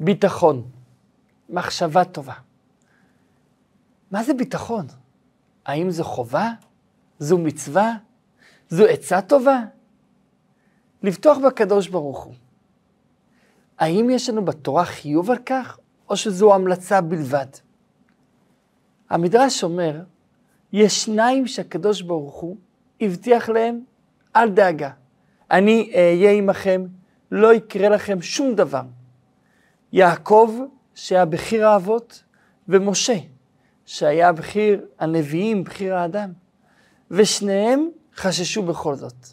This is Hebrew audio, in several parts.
ביטחון, מחשבה טובה. מה זה ביטחון? האם זו חובה? זו מצווה? זו עצה טובה? לבטוח בקדוש ברוך הוא. האם יש לנו בתורה חיוב על כך, או שזו המלצה בלבד? המדרש אומר, יש שניים שהקדוש ברוך הוא הבטיח להם, אל דאגה, אני אהיה עמכם, לא יקרה לכם שום דבר. יעקב, שהיה בחיר האבות, ומשה, שהיה בחיר הנביאים, בחיר האדם. ושניהם חששו בכל זאת.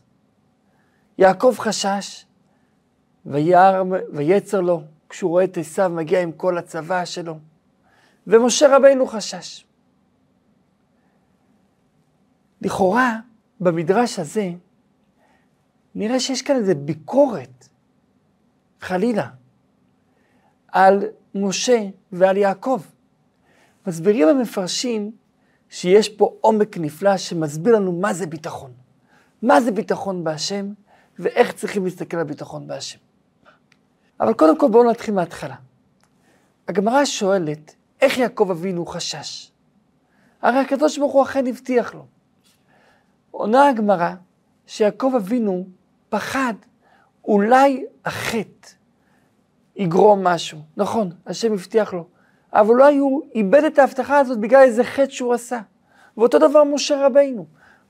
יעקב חשש, וירא, ויצר לו, כשהוא רואה את עשיו מגיע עם כל הצבא שלו. ומשה רבינו חשש. לכאורה, במדרש הזה, נראה שיש כאן איזו ביקורת, חלילה, על משה ועל יעקב. מסבירים המפרשים שיש פה עומק נפלא שמסביר לנו מה זה ביטחון. מה זה ביטחון בהשם ואיך צריכים להסתכל על ביטחון בהשם. אבל קודם כל בואו נתחיל מההתחלה. הגמרא שואלת, איך יעקב אבינו חשש? הרי הקדוש ברוך הוא אכן הבטיח לו. עונה הגמרא שיעקב אבינו פחד, אולי החטא יגרום משהו. נכון, השם הבטיח לו. אבל אולי הוא איבד את ההבטחה הזאת בגלל איזה חטא שהוא עשה. ואותו דבר משה רבינו.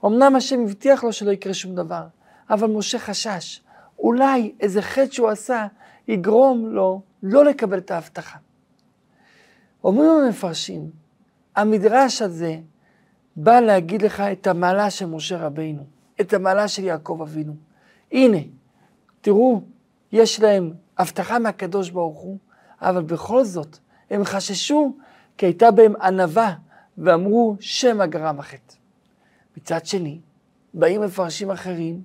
אמנם השם הבטיח לו שלא יקרה שום דבר, אבל משה חשש. אולי איזה חטא שהוא עשה יגרום לו לא לקבל את ההבטחה. אומרים המפרשים, המדרש הזה בא להגיד לך את המעלה של משה רבינו, את המעלה של יעקב אבינו. הנה, תראו, יש להם הבטחה מהקדוש ברוך הוא, אבל בכל זאת, הם חששו כי הייתה בהם ענווה, ואמרו שמא גרם החטא. מצד שני, באים מפרשים אחרים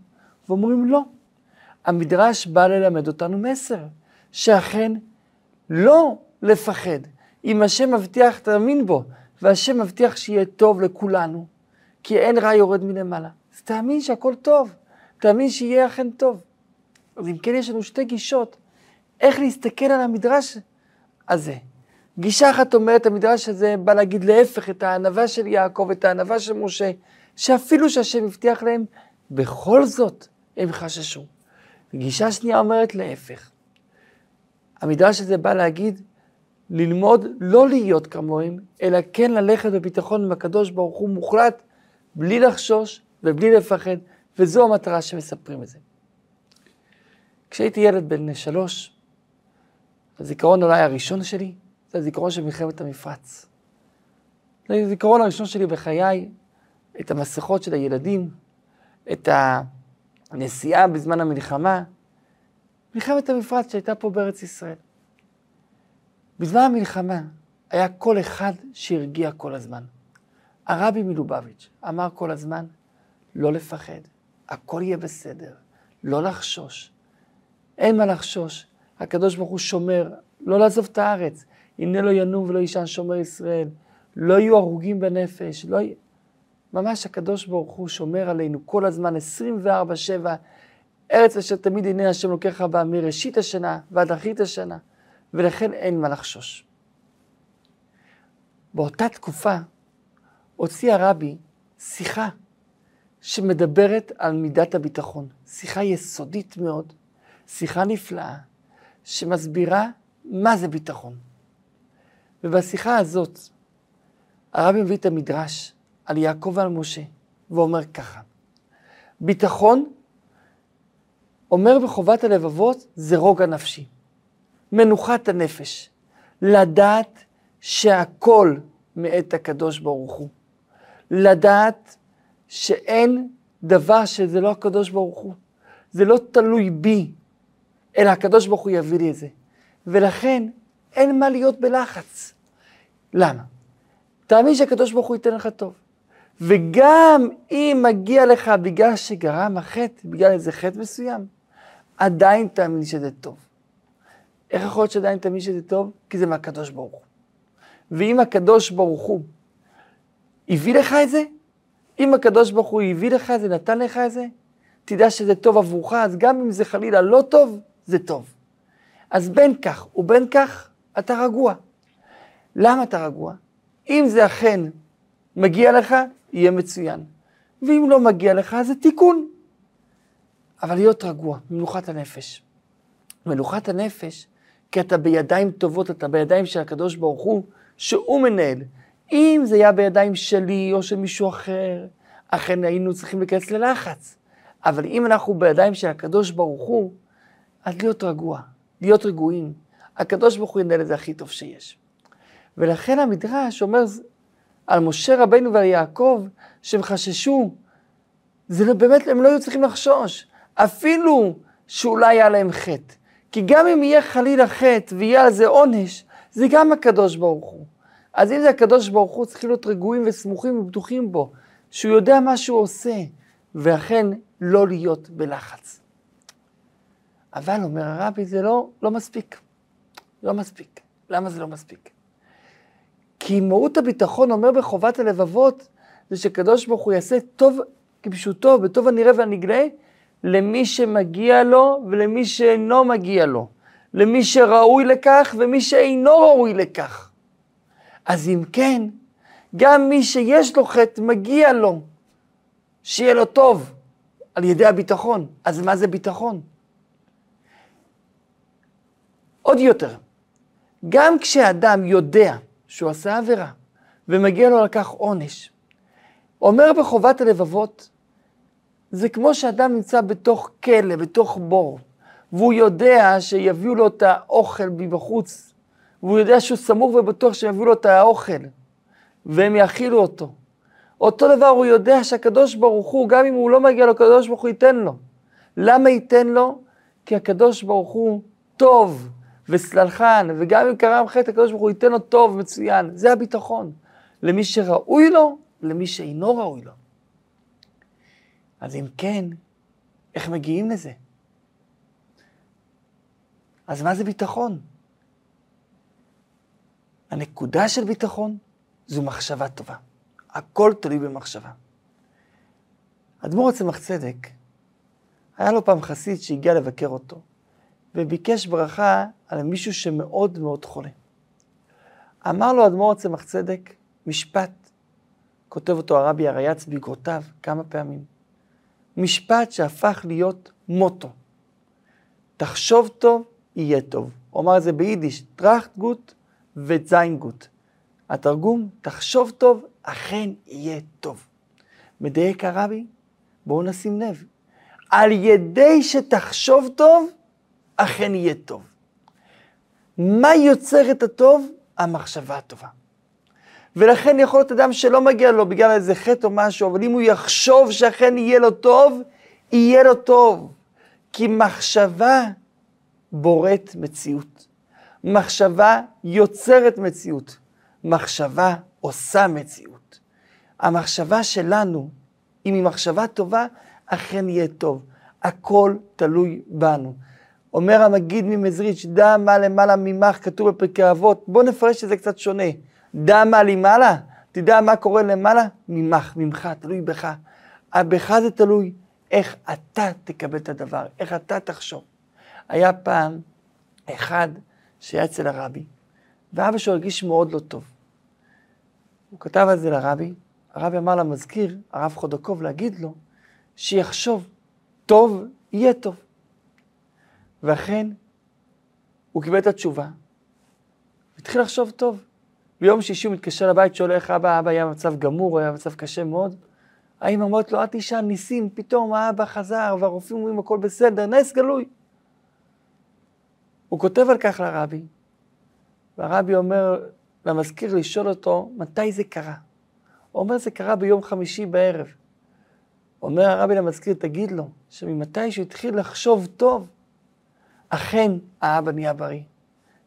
ואומרים לא. המדרש בא ללמד אותנו מסר, שאכן לא לפחד. אם השם מבטיח, תאמין בו, והשם מבטיח שיהיה טוב לכולנו, כי אין רע יורד מלמעלה. אז תאמין שהכל טוב, תאמין שיהיה אכן טוב. אז אם כן, יש לנו שתי גישות איך להסתכל על המדרש הזה. גישה אחת אומרת, המדרש הזה בא להגיד להפך את הענווה של יעקב, את הענווה של משה, שאפילו שהשם הבטיח להם, בכל זאת הם חששו. גישה שנייה אומרת להפך. המדרש הזה בא להגיד, ללמוד לא להיות כמוהם, אלא כן ללכת בביטחון עם הקדוש ברוך הוא מוחלט, בלי לחשוש ובלי לפחד, וזו המטרה שמספרים את זה. כשהייתי ילד בן שלוש, הזיכרון אולי הראשון שלי, זה הזיכרון של מלחמת המפרץ. זה הזיכרון הראשון שלי בחיי, את המסכות של הילדים, את הנסיעה בזמן המלחמה, מלחמת המפרץ שהייתה פה בארץ ישראל. בזמן המלחמה היה כל אחד שהרגיע כל הזמן. הרבי מלובביץ' אמר כל הזמן, לא לפחד, הכל יהיה בסדר, לא לחשוש. אין מה לחשוש, הקדוש ברוך הוא שומר, לא לעזוב את הארץ. הנה לא ינום ולא יישן שומר ישראל. לא יהיו הרוגים בנפש, לא... ממש הקדוש ברוך הוא שומר עלינו כל הזמן, 24-7. ארץ אשר תמיד עיני השם לוקח בה מראשית השנה ועד אחרית השנה, ולכן אין מה לחשוש. באותה תקופה הוציא הרבי שיחה שמדברת על מידת הביטחון. שיחה יסודית מאוד, שיחה נפלאה, שמסבירה מה זה ביטחון. ובשיחה הזאת, הרבי מביא את המדרש על יעקב ועל משה, ואומר ככה, ביטחון, אומר בחובת הלבבות, זה רוגע נפשי, מנוחת הנפש, לדעת שהכל מאת הקדוש ברוך הוא, לדעת שאין דבר שזה לא הקדוש ברוך הוא, זה לא תלוי בי, אלא הקדוש ברוך הוא יביא לי את זה. ולכן אין מה להיות בלחץ. למה? תאמין שהקדוש ברוך הוא ייתן לך טוב. וגם אם מגיע לך בגלל שגרם החטא, בגלל איזה חטא מסוים, עדיין תאמין שזה טוב. איך יכול להיות שעדיין תאמין שזה טוב? כי זה מהקדוש ברוך הוא. ואם הקדוש ברוך הוא הביא לך את זה, אם הקדוש ברוך הוא הביא לך את זה, נתן לך את זה, תדע שזה טוב עבורך, אז גם אם זה חלילה לא טוב, זה טוב. אז בין כך ובין כך אתה רגוע. למה אתה רגוע? אם זה אכן מגיע לך, יהיה מצוין. ואם לא מגיע לך, זה תיקון. אבל להיות רגוע, מנוחת הנפש. מנוחת הנפש, כי אתה בידיים טובות, אתה בידיים של הקדוש ברוך הוא, שהוא מנהל. אם זה היה בידיים שלי או של מישהו אחר, אכן היינו צריכים להיכנס ללחץ. אבל אם אנחנו בידיים של הקדוש ברוך הוא, אז להיות רגוע, להיות רגועים. הקדוש ברוך הוא ינהל את זה הכי טוב שיש. ולכן המדרש אומר על משה רבנו ועל יעקב, שהם חששו. זה לא, באמת, הם לא היו צריכים לחשוש. אפילו שאולי היה להם חטא. כי גם אם יהיה חלילה חטא ויהיה על זה עונש, זה גם הקדוש ברוך הוא. אז אם זה הקדוש ברוך הוא, צריכים להיות רגועים וסמוכים ובטוחים בו, שהוא יודע מה שהוא עושה, ואכן לא להיות בלחץ. אבל, אומר הרבי, זה לא, לא מספיק. לא מספיק. למה זה לא מספיק? כי מהות הביטחון אומר בחובת הלבבות, זה שקדוש ברוך הוא יעשה טוב כפשוטו, בטוב הנראה והנגלה, למי שמגיע לו ולמי שאינו מגיע לו. למי שראוי לכך ומי שאינו ראוי לכך. אז אם כן, גם מי שיש לו חטא, מגיע לו שיהיה לו טוב על ידי הביטחון. אז מה זה ביטחון? עוד יותר, גם כשאדם יודע שהוא עשה עבירה ומגיע לו על כך עונש, אומר בחובת הלבבות, זה כמו שאדם נמצא בתוך כלא, בתוך בור, והוא יודע שיביאו לו את האוכל מבחוץ, והוא יודע שהוא סמוך ובטוח שיביאו לו את האוכל, והם יאכילו אותו. אותו דבר הוא יודע שהקדוש ברוך הוא, גם אם הוא לא מגיע לו, הקדוש ברוך הוא ייתן לו. למה ייתן לו? כי הקדוש ברוך הוא טוב וסללחן, וגם אם קרם חטא, הקדוש ברוך הוא ייתן לו טוב, מצוין. זה הביטחון. למי שראוי לו, למי שאינו ראוי לו. אז אם כן, איך מגיעים לזה? אז מה זה ביטחון? הנקודה של ביטחון זו מחשבה טובה. הכל תלוי במחשבה. אדמו"ר הצמח צדק, היה לו פעם חסיד שהגיע לבקר אותו, וביקש ברכה על מישהו שמאוד מאוד חולה. אמר לו אדמו"ר הצמח צדק משפט, כותב אותו הרבי הרייץ בגרותיו כמה פעמים. משפט שהפך להיות מוטו. תחשוב טוב, יהיה טוב. הוא אמר את זה ביידיש, טראכט גוט וזיין גוט. התרגום, תחשוב טוב, אכן יהיה טוב. מדייק הרבי? בואו נשים לב. על ידי שתחשוב טוב, אכן יהיה טוב. מה יוצר את הטוב? המחשבה הטובה. ולכן יכול להיות אדם שלא מגיע לו בגלל איזה חטא או משהו, אבל אם הוא יחשוב שאכן יהיה לו טוב, יהיה לו טוב. כי מחשבה בוראת מציאות. מחשבה יוצרת מציאות. מחשבה עושה מציאות. המחשבה שלנו, אם היא מחשבה טובה, אכן יהיה טוב. הכל תלוי בנו. אומר המגיד ממזריץ', דע מה למעלה ממך, כתוב בפרקי אבות. בואו נפרש את זה קצת שונה. דע מה למעלה, תדע מה קורה למעלה, ממך, ממך, תלוי בך. בך זה תלוי איך אתה תקבל את הדבר, איך אתה תחשוב. היה פעם אחד שהיה אצל הרבי, ואבא שלו הרגיש מאוד לא טוב. הוא כתב על זה לרבי, הרבי אמר למזכיר, הרב חודקוב, להגיד לו, שיחשוב, טוב, יהיה טוב. ואכן, הוא קיבל את התשובה, והתחיל לחשוב טוב. ביום שישי הוא מתקשר לבית, שואל איך אבא, אבא היה במצב גמור, היה במצב קשה מאוד. האמא אומרת לו, אל תשאל ניסים, פתאום האבא חזר, והרופאים אומרים הכל בסדר, נס גלוי. הוא כותב על כך לרבי, והרבי אומר למזכיר לשאול אותו, מתי זה קרה? הוא אומר, זה קרה ביום חמישי בערב. אומר הרבי למזכיר, תגיד לו, שממתי שהוא התחיל לחשוב טוב, אכן האבא נהיה בריא.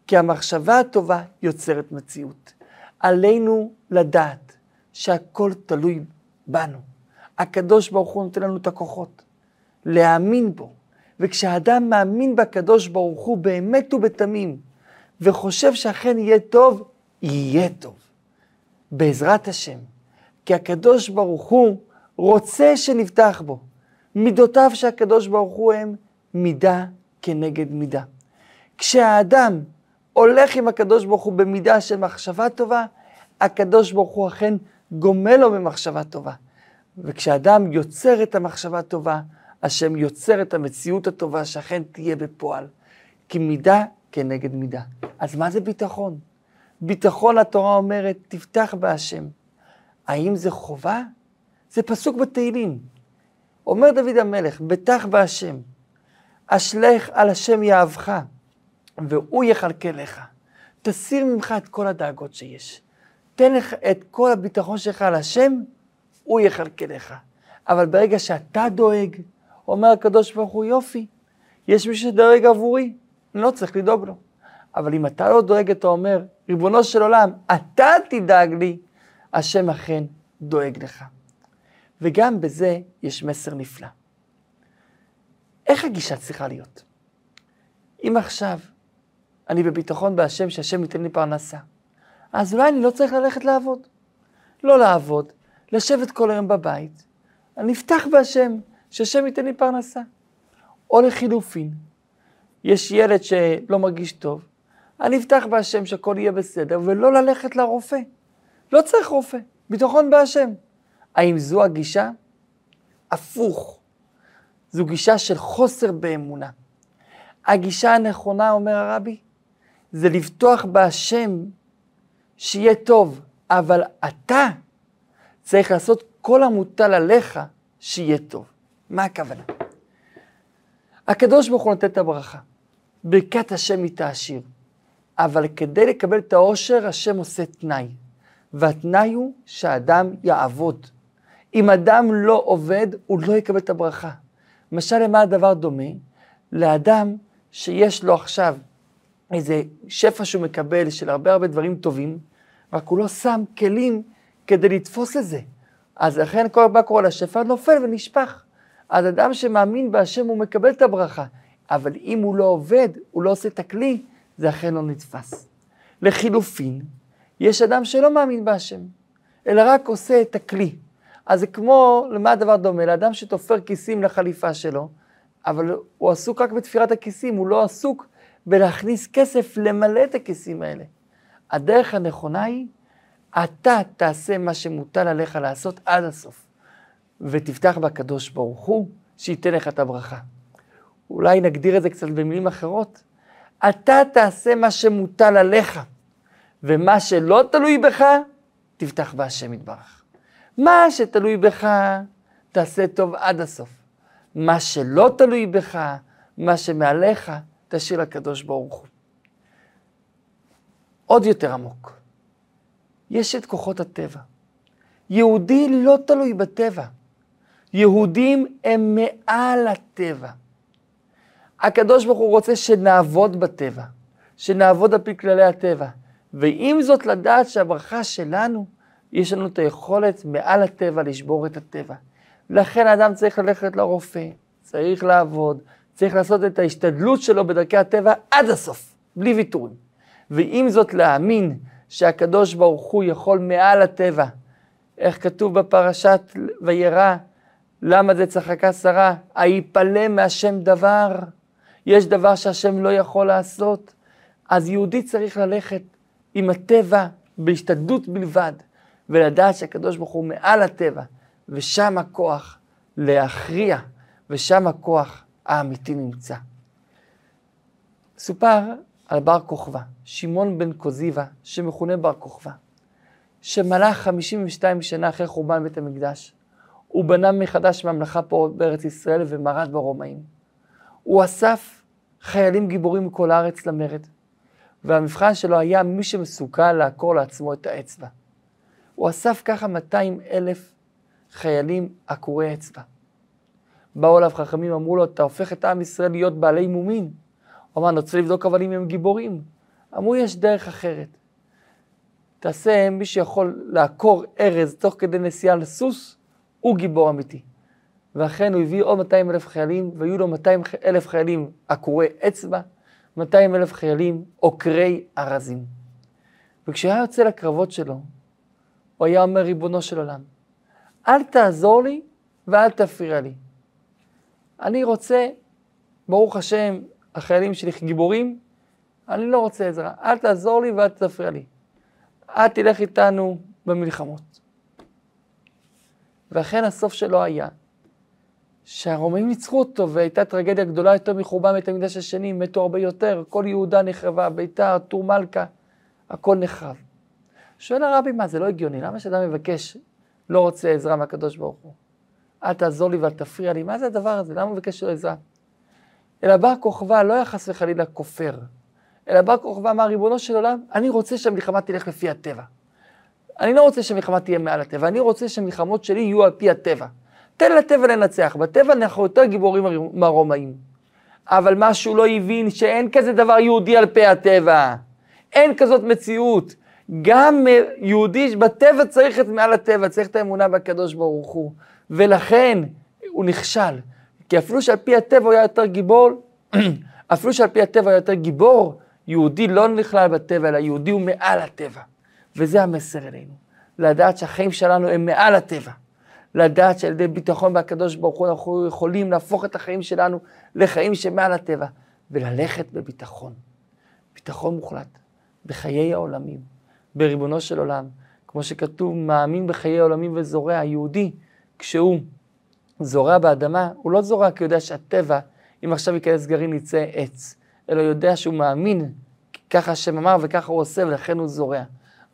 כי המחשבה הטובה יוצרת מציאות. עלינו לדעת שהכל תלוי בנו. הקדוש ברוך הוא נותן לנו את הכוחות, להאמין בו. וכשאדם מאמין בקדוש ברוך הוא באמת ובתמים, וחושב שאכן יהיה טוב, יהיה טוב. בעזרת השם. כי הקדוש ברוך הוא רוצה שנבטח בו. מידותיו של הקדוש ברוך הוא הם מידה כנגד מידה. כשהאדם הולך עם הקדוש ברוך הוא במידה של מחשבה טובה, הקדוש ברוך הוא אכן גומל לו במחשבה טובה. וכשאדם יוצר את המחשבה הטובה, השם יוצר את המציאות הטובה שאכן תהיה בפועל. כי מידה כנגד מידה. אז מה זה ביטחון? ביטחון התורה אומרת, תפתח בהשם. האם זה חובה? זה פסוק בתהילים. אומר דוד המלך, בטח בהשם, אשלך על השם יאהבך, והוא יכלכל לך. תסיר ממך את כל הדאגות שיש. תן לך את כל הביטחון שלך על השם, הוא יכלכל לך. אבל ברגע שאתה דואג, אומר הקדוש ברוך הוא, יופי, יש מי שדואג עבורי, אני לא צריך לדאוג לו. אבל אם אתה לא דואג, אתה אומר, ריבונו של עולם, אתה תדאג לי, השם אכן דואג לך. וגם בזה יש מסר נפלא. איך הגישה צריכה להיות? אם עכשיו אני בביטחון בהשם שהשם ייתן לי פרנסה, אז אולי אני לא צריך ללכת לעבוד. לא לעבוד, לשבת כל היום בבית, אני אפתח בהשם, שהשם ייתן לי פרנסה. או לחילופין, יש ילד שלא מרגיש טוב, אני אפתח בהשם שהכל יהיה בסדר, ולא ללכת לרופא. לא צריך רופא, ביטחון בהשם. האם זו הגישה? הפוך. זו גישה של חוסר באמונה. הגישה הנכונה, אומר הרבי, זה לבטוח בהשם שיהיה טוב, אבל אתה צריך לעשות כל המוטל עליך שיהיה טוב. מה הכוונה? הקדוש ברוך הוא נותן את הברכה. ברכת השם היא תעשיר. אבל כדי לקבל את העושר, השם עושה תנאי. והתנאי הוא שהאדם יעבוד. אם אדם לא עובד, הוא לא יקבל את הברכה. למשל, למה הדבר דומה? לאדם שיש לו עכשיו איזה שפע שהוא מקבל של הרבה הרבה דברים טובים, רק הוא לא שם כלים כדי לתפוס לזה. אז לכן כל מה קורה לשפע נופל ונשפך. אז אדם שמאמין בהשם הוא מקבל את הברכה, אבל אם הוא לא עובד, הוא לא עושה את הכלי, זה אכן לא נתפס. לחילופין, יש אדם שלא מאמין בהשם, אלא רק עושה את הכלי. אז זה כמו, למה הדבר דומה? לאדם שתופר כיסים לחליפה שלו, אבל הוא עסוק רק בתפירת הכיסים, הוא לא עסוק בלהכניס כסף למלא את הכיסים האלה. הדרך הנכונה היא, אתה תעשה מה שמוטל עליך לעשות עד הסוף, ותפתח בקדוש ברוך הוא, שייתן לך את הברכה. אולי נגדיר את זה קצת במילים אחרות. אתה תעשה מה שמוטל עליך, ומה שלא תלוי בך, תפתח בהשם יתברך. מה שתלוי בך, תעשה טוב עד הסוף. מה שלא תלוי בך, מה שמעליך, תשאיר לקדוש ברוך הוא. עוד יותר עמוק, יש את כוחות הטבע. יהודי לא תלוי בטבע. יהודים הם מעל הטבע. הקדוש ברוך הוא רוצה שנעבוד בטבע, שנעבוד על פי כללי הטבע. ועם זאת לדעת שהברכה שלנו, יש לנו את היכולת מעל הטבע לשבור את הטבע. לכן האדם צריך ללכת לרופא, צריך לעבוד, צריך לעשות את ההשתדלות שלו בדרכי הטבע עד הסוף, בלי ויתורים. ועם זאת להאמין שהקדוש ברוך הוא יכול מעל הטבע. איך כתוב בפרשת וירא, למה זה צחקה שרה? היפלא מהשם דבר? יש דבר שהשם לא יכול לעשות? אז יהודי צריך ללכת עם הטבע בהשתדלות בלבד, ולדעת שהקדוש ברוך הוא מעל הטבע, ושם הכוח להכריע, ושם הכוח האמיתי נמצא. סופר על בר כוכבא, שמעון בן קוזיבה, שמכונה בר כוכבא, שמלך 52 שנה אחרי חורבן בית המקדש, הוא בנה מחדש ממלכה פה בארץ ישראל ומרד ברומאים. הוא אסף חיילים גיבורים מכל הארץ למרד, והמבחן שלו היה מי שמסוגל לעקור לעצמו את האצבע. הוא אסף ככה 200 אלף חיילים עקורי אצבע. באו אליו חכמים, אמרו לו, אתה הופך את עם ישראל להיות בעלי מומין. הוא אמר, אני רוצה לבדוק אבל אם הם גיבורים. אמרו, יש דרך אחרת. תעשה, מי שיכול לעקור ארז תוך כדי נסיעה לסוס, הוא גיבור אמיתי. ואכן הוא הביא עוד 200 אלף חיילים, והיו לו 200 אלף חיילים עקורי אצבע, 200 אלף חיילים עוקרי ארזים. וכשהיה יוצא לקרבות שלו, הוא היה אומר, ריבונו של עולם, אל תעזור לי ואל תפריע לי. אני רוצה, ברוך השם, החיילים שלי גיבורים, אני לא רוצה עזרה, אל תעזור לי ואל תפריע לי. אל תלך איתנו במלחמות. ואכן הסוף שלו היה שהרומאים ניצחו אותו והייתה טרגדיה גדולה יותר מחורבן בית המקדש השני, מתו הרבה יותר, כל יהודה נחרבה, ביתר, טור מלכה, הכל נחרב. שואל הרבי, מה זה לא הגיוני, למה שאדם מבקש, לא רוצה עזרה מהקדוש ברוך הוא? אל תעזור לי ואל תפריע לי, מה זה הדבר הזה? למה הוא מבקש לו עזרה? אלא בר כוכבא לא היה חס וחלילה כופר, אלא בר כוכבא אמר, ריבונו של עולם, אני רוצה שהמלחמה תלך לפי הטבע. אני לא רוצה שהמלחמה תהיה מעל הטבע, אני רוצה שהמלחמות שלי יהיו על פי הטבע. תן לטבע לנצח, בטבע אנחנו יותר גיבורים מהרומאים. אבל מה שהוא לא הבין, שאין כזה דבר יהודי על פי הטבע. אין כזאת מציאות. גם יהודי בטבע צריך את מעל הטבע, צריך את האמונה בקדוש ברוך הוא. ולכן הוא נכשל. כי אפילו שעל פי הטבע הוא היה יותר גיבור, אפילו שעל פי הטבע הוא היה יותר גיבור, יהודי לא נכלל בטבע, אלא יהודי הוא מעל הטבע. וזה המסר אלינו. לדעת שהחיים שלנו הם מעל הטבע. לדעת שעל ידי ביטחון בהקדוש ברוך הוא אנחנו יכולים להפוך את החיים שלנו לחיים שמעל הטבע, וללכת בביטחון. ביטחון מוחלט בחיי העולמים, בריבונו של עולם. כמו שכתוב, מאמין בחיי העולמים וזורע. יהודי, כשהוא זורע באדמה, הוא לא זורע כי הוא יודע שהטבע, אם עכשיו ייכנס גרעין יצא עץ, אלא יודע שהוא מאמין, ככה השם אמר וככה הוא עושה ולכן הוא זורע.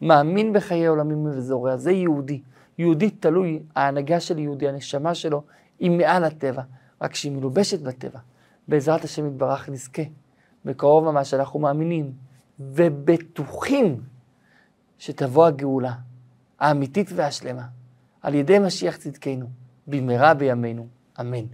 מאמין בחיי עולמים וזורע, זה יהודי. יהודי תלוי, ההנהגה של יהודי, הנשמה שלו, היא מעל הטבע, רק שהיא מלובשת בטבע. בעזרת השם יתברך נזכה, בקרוב ממש אנחנו מאמינים ובטוחים שתבוא הגאולה האמיתית והשלמה על ידי משיח צדקנו, במהרה בימינו, אמן.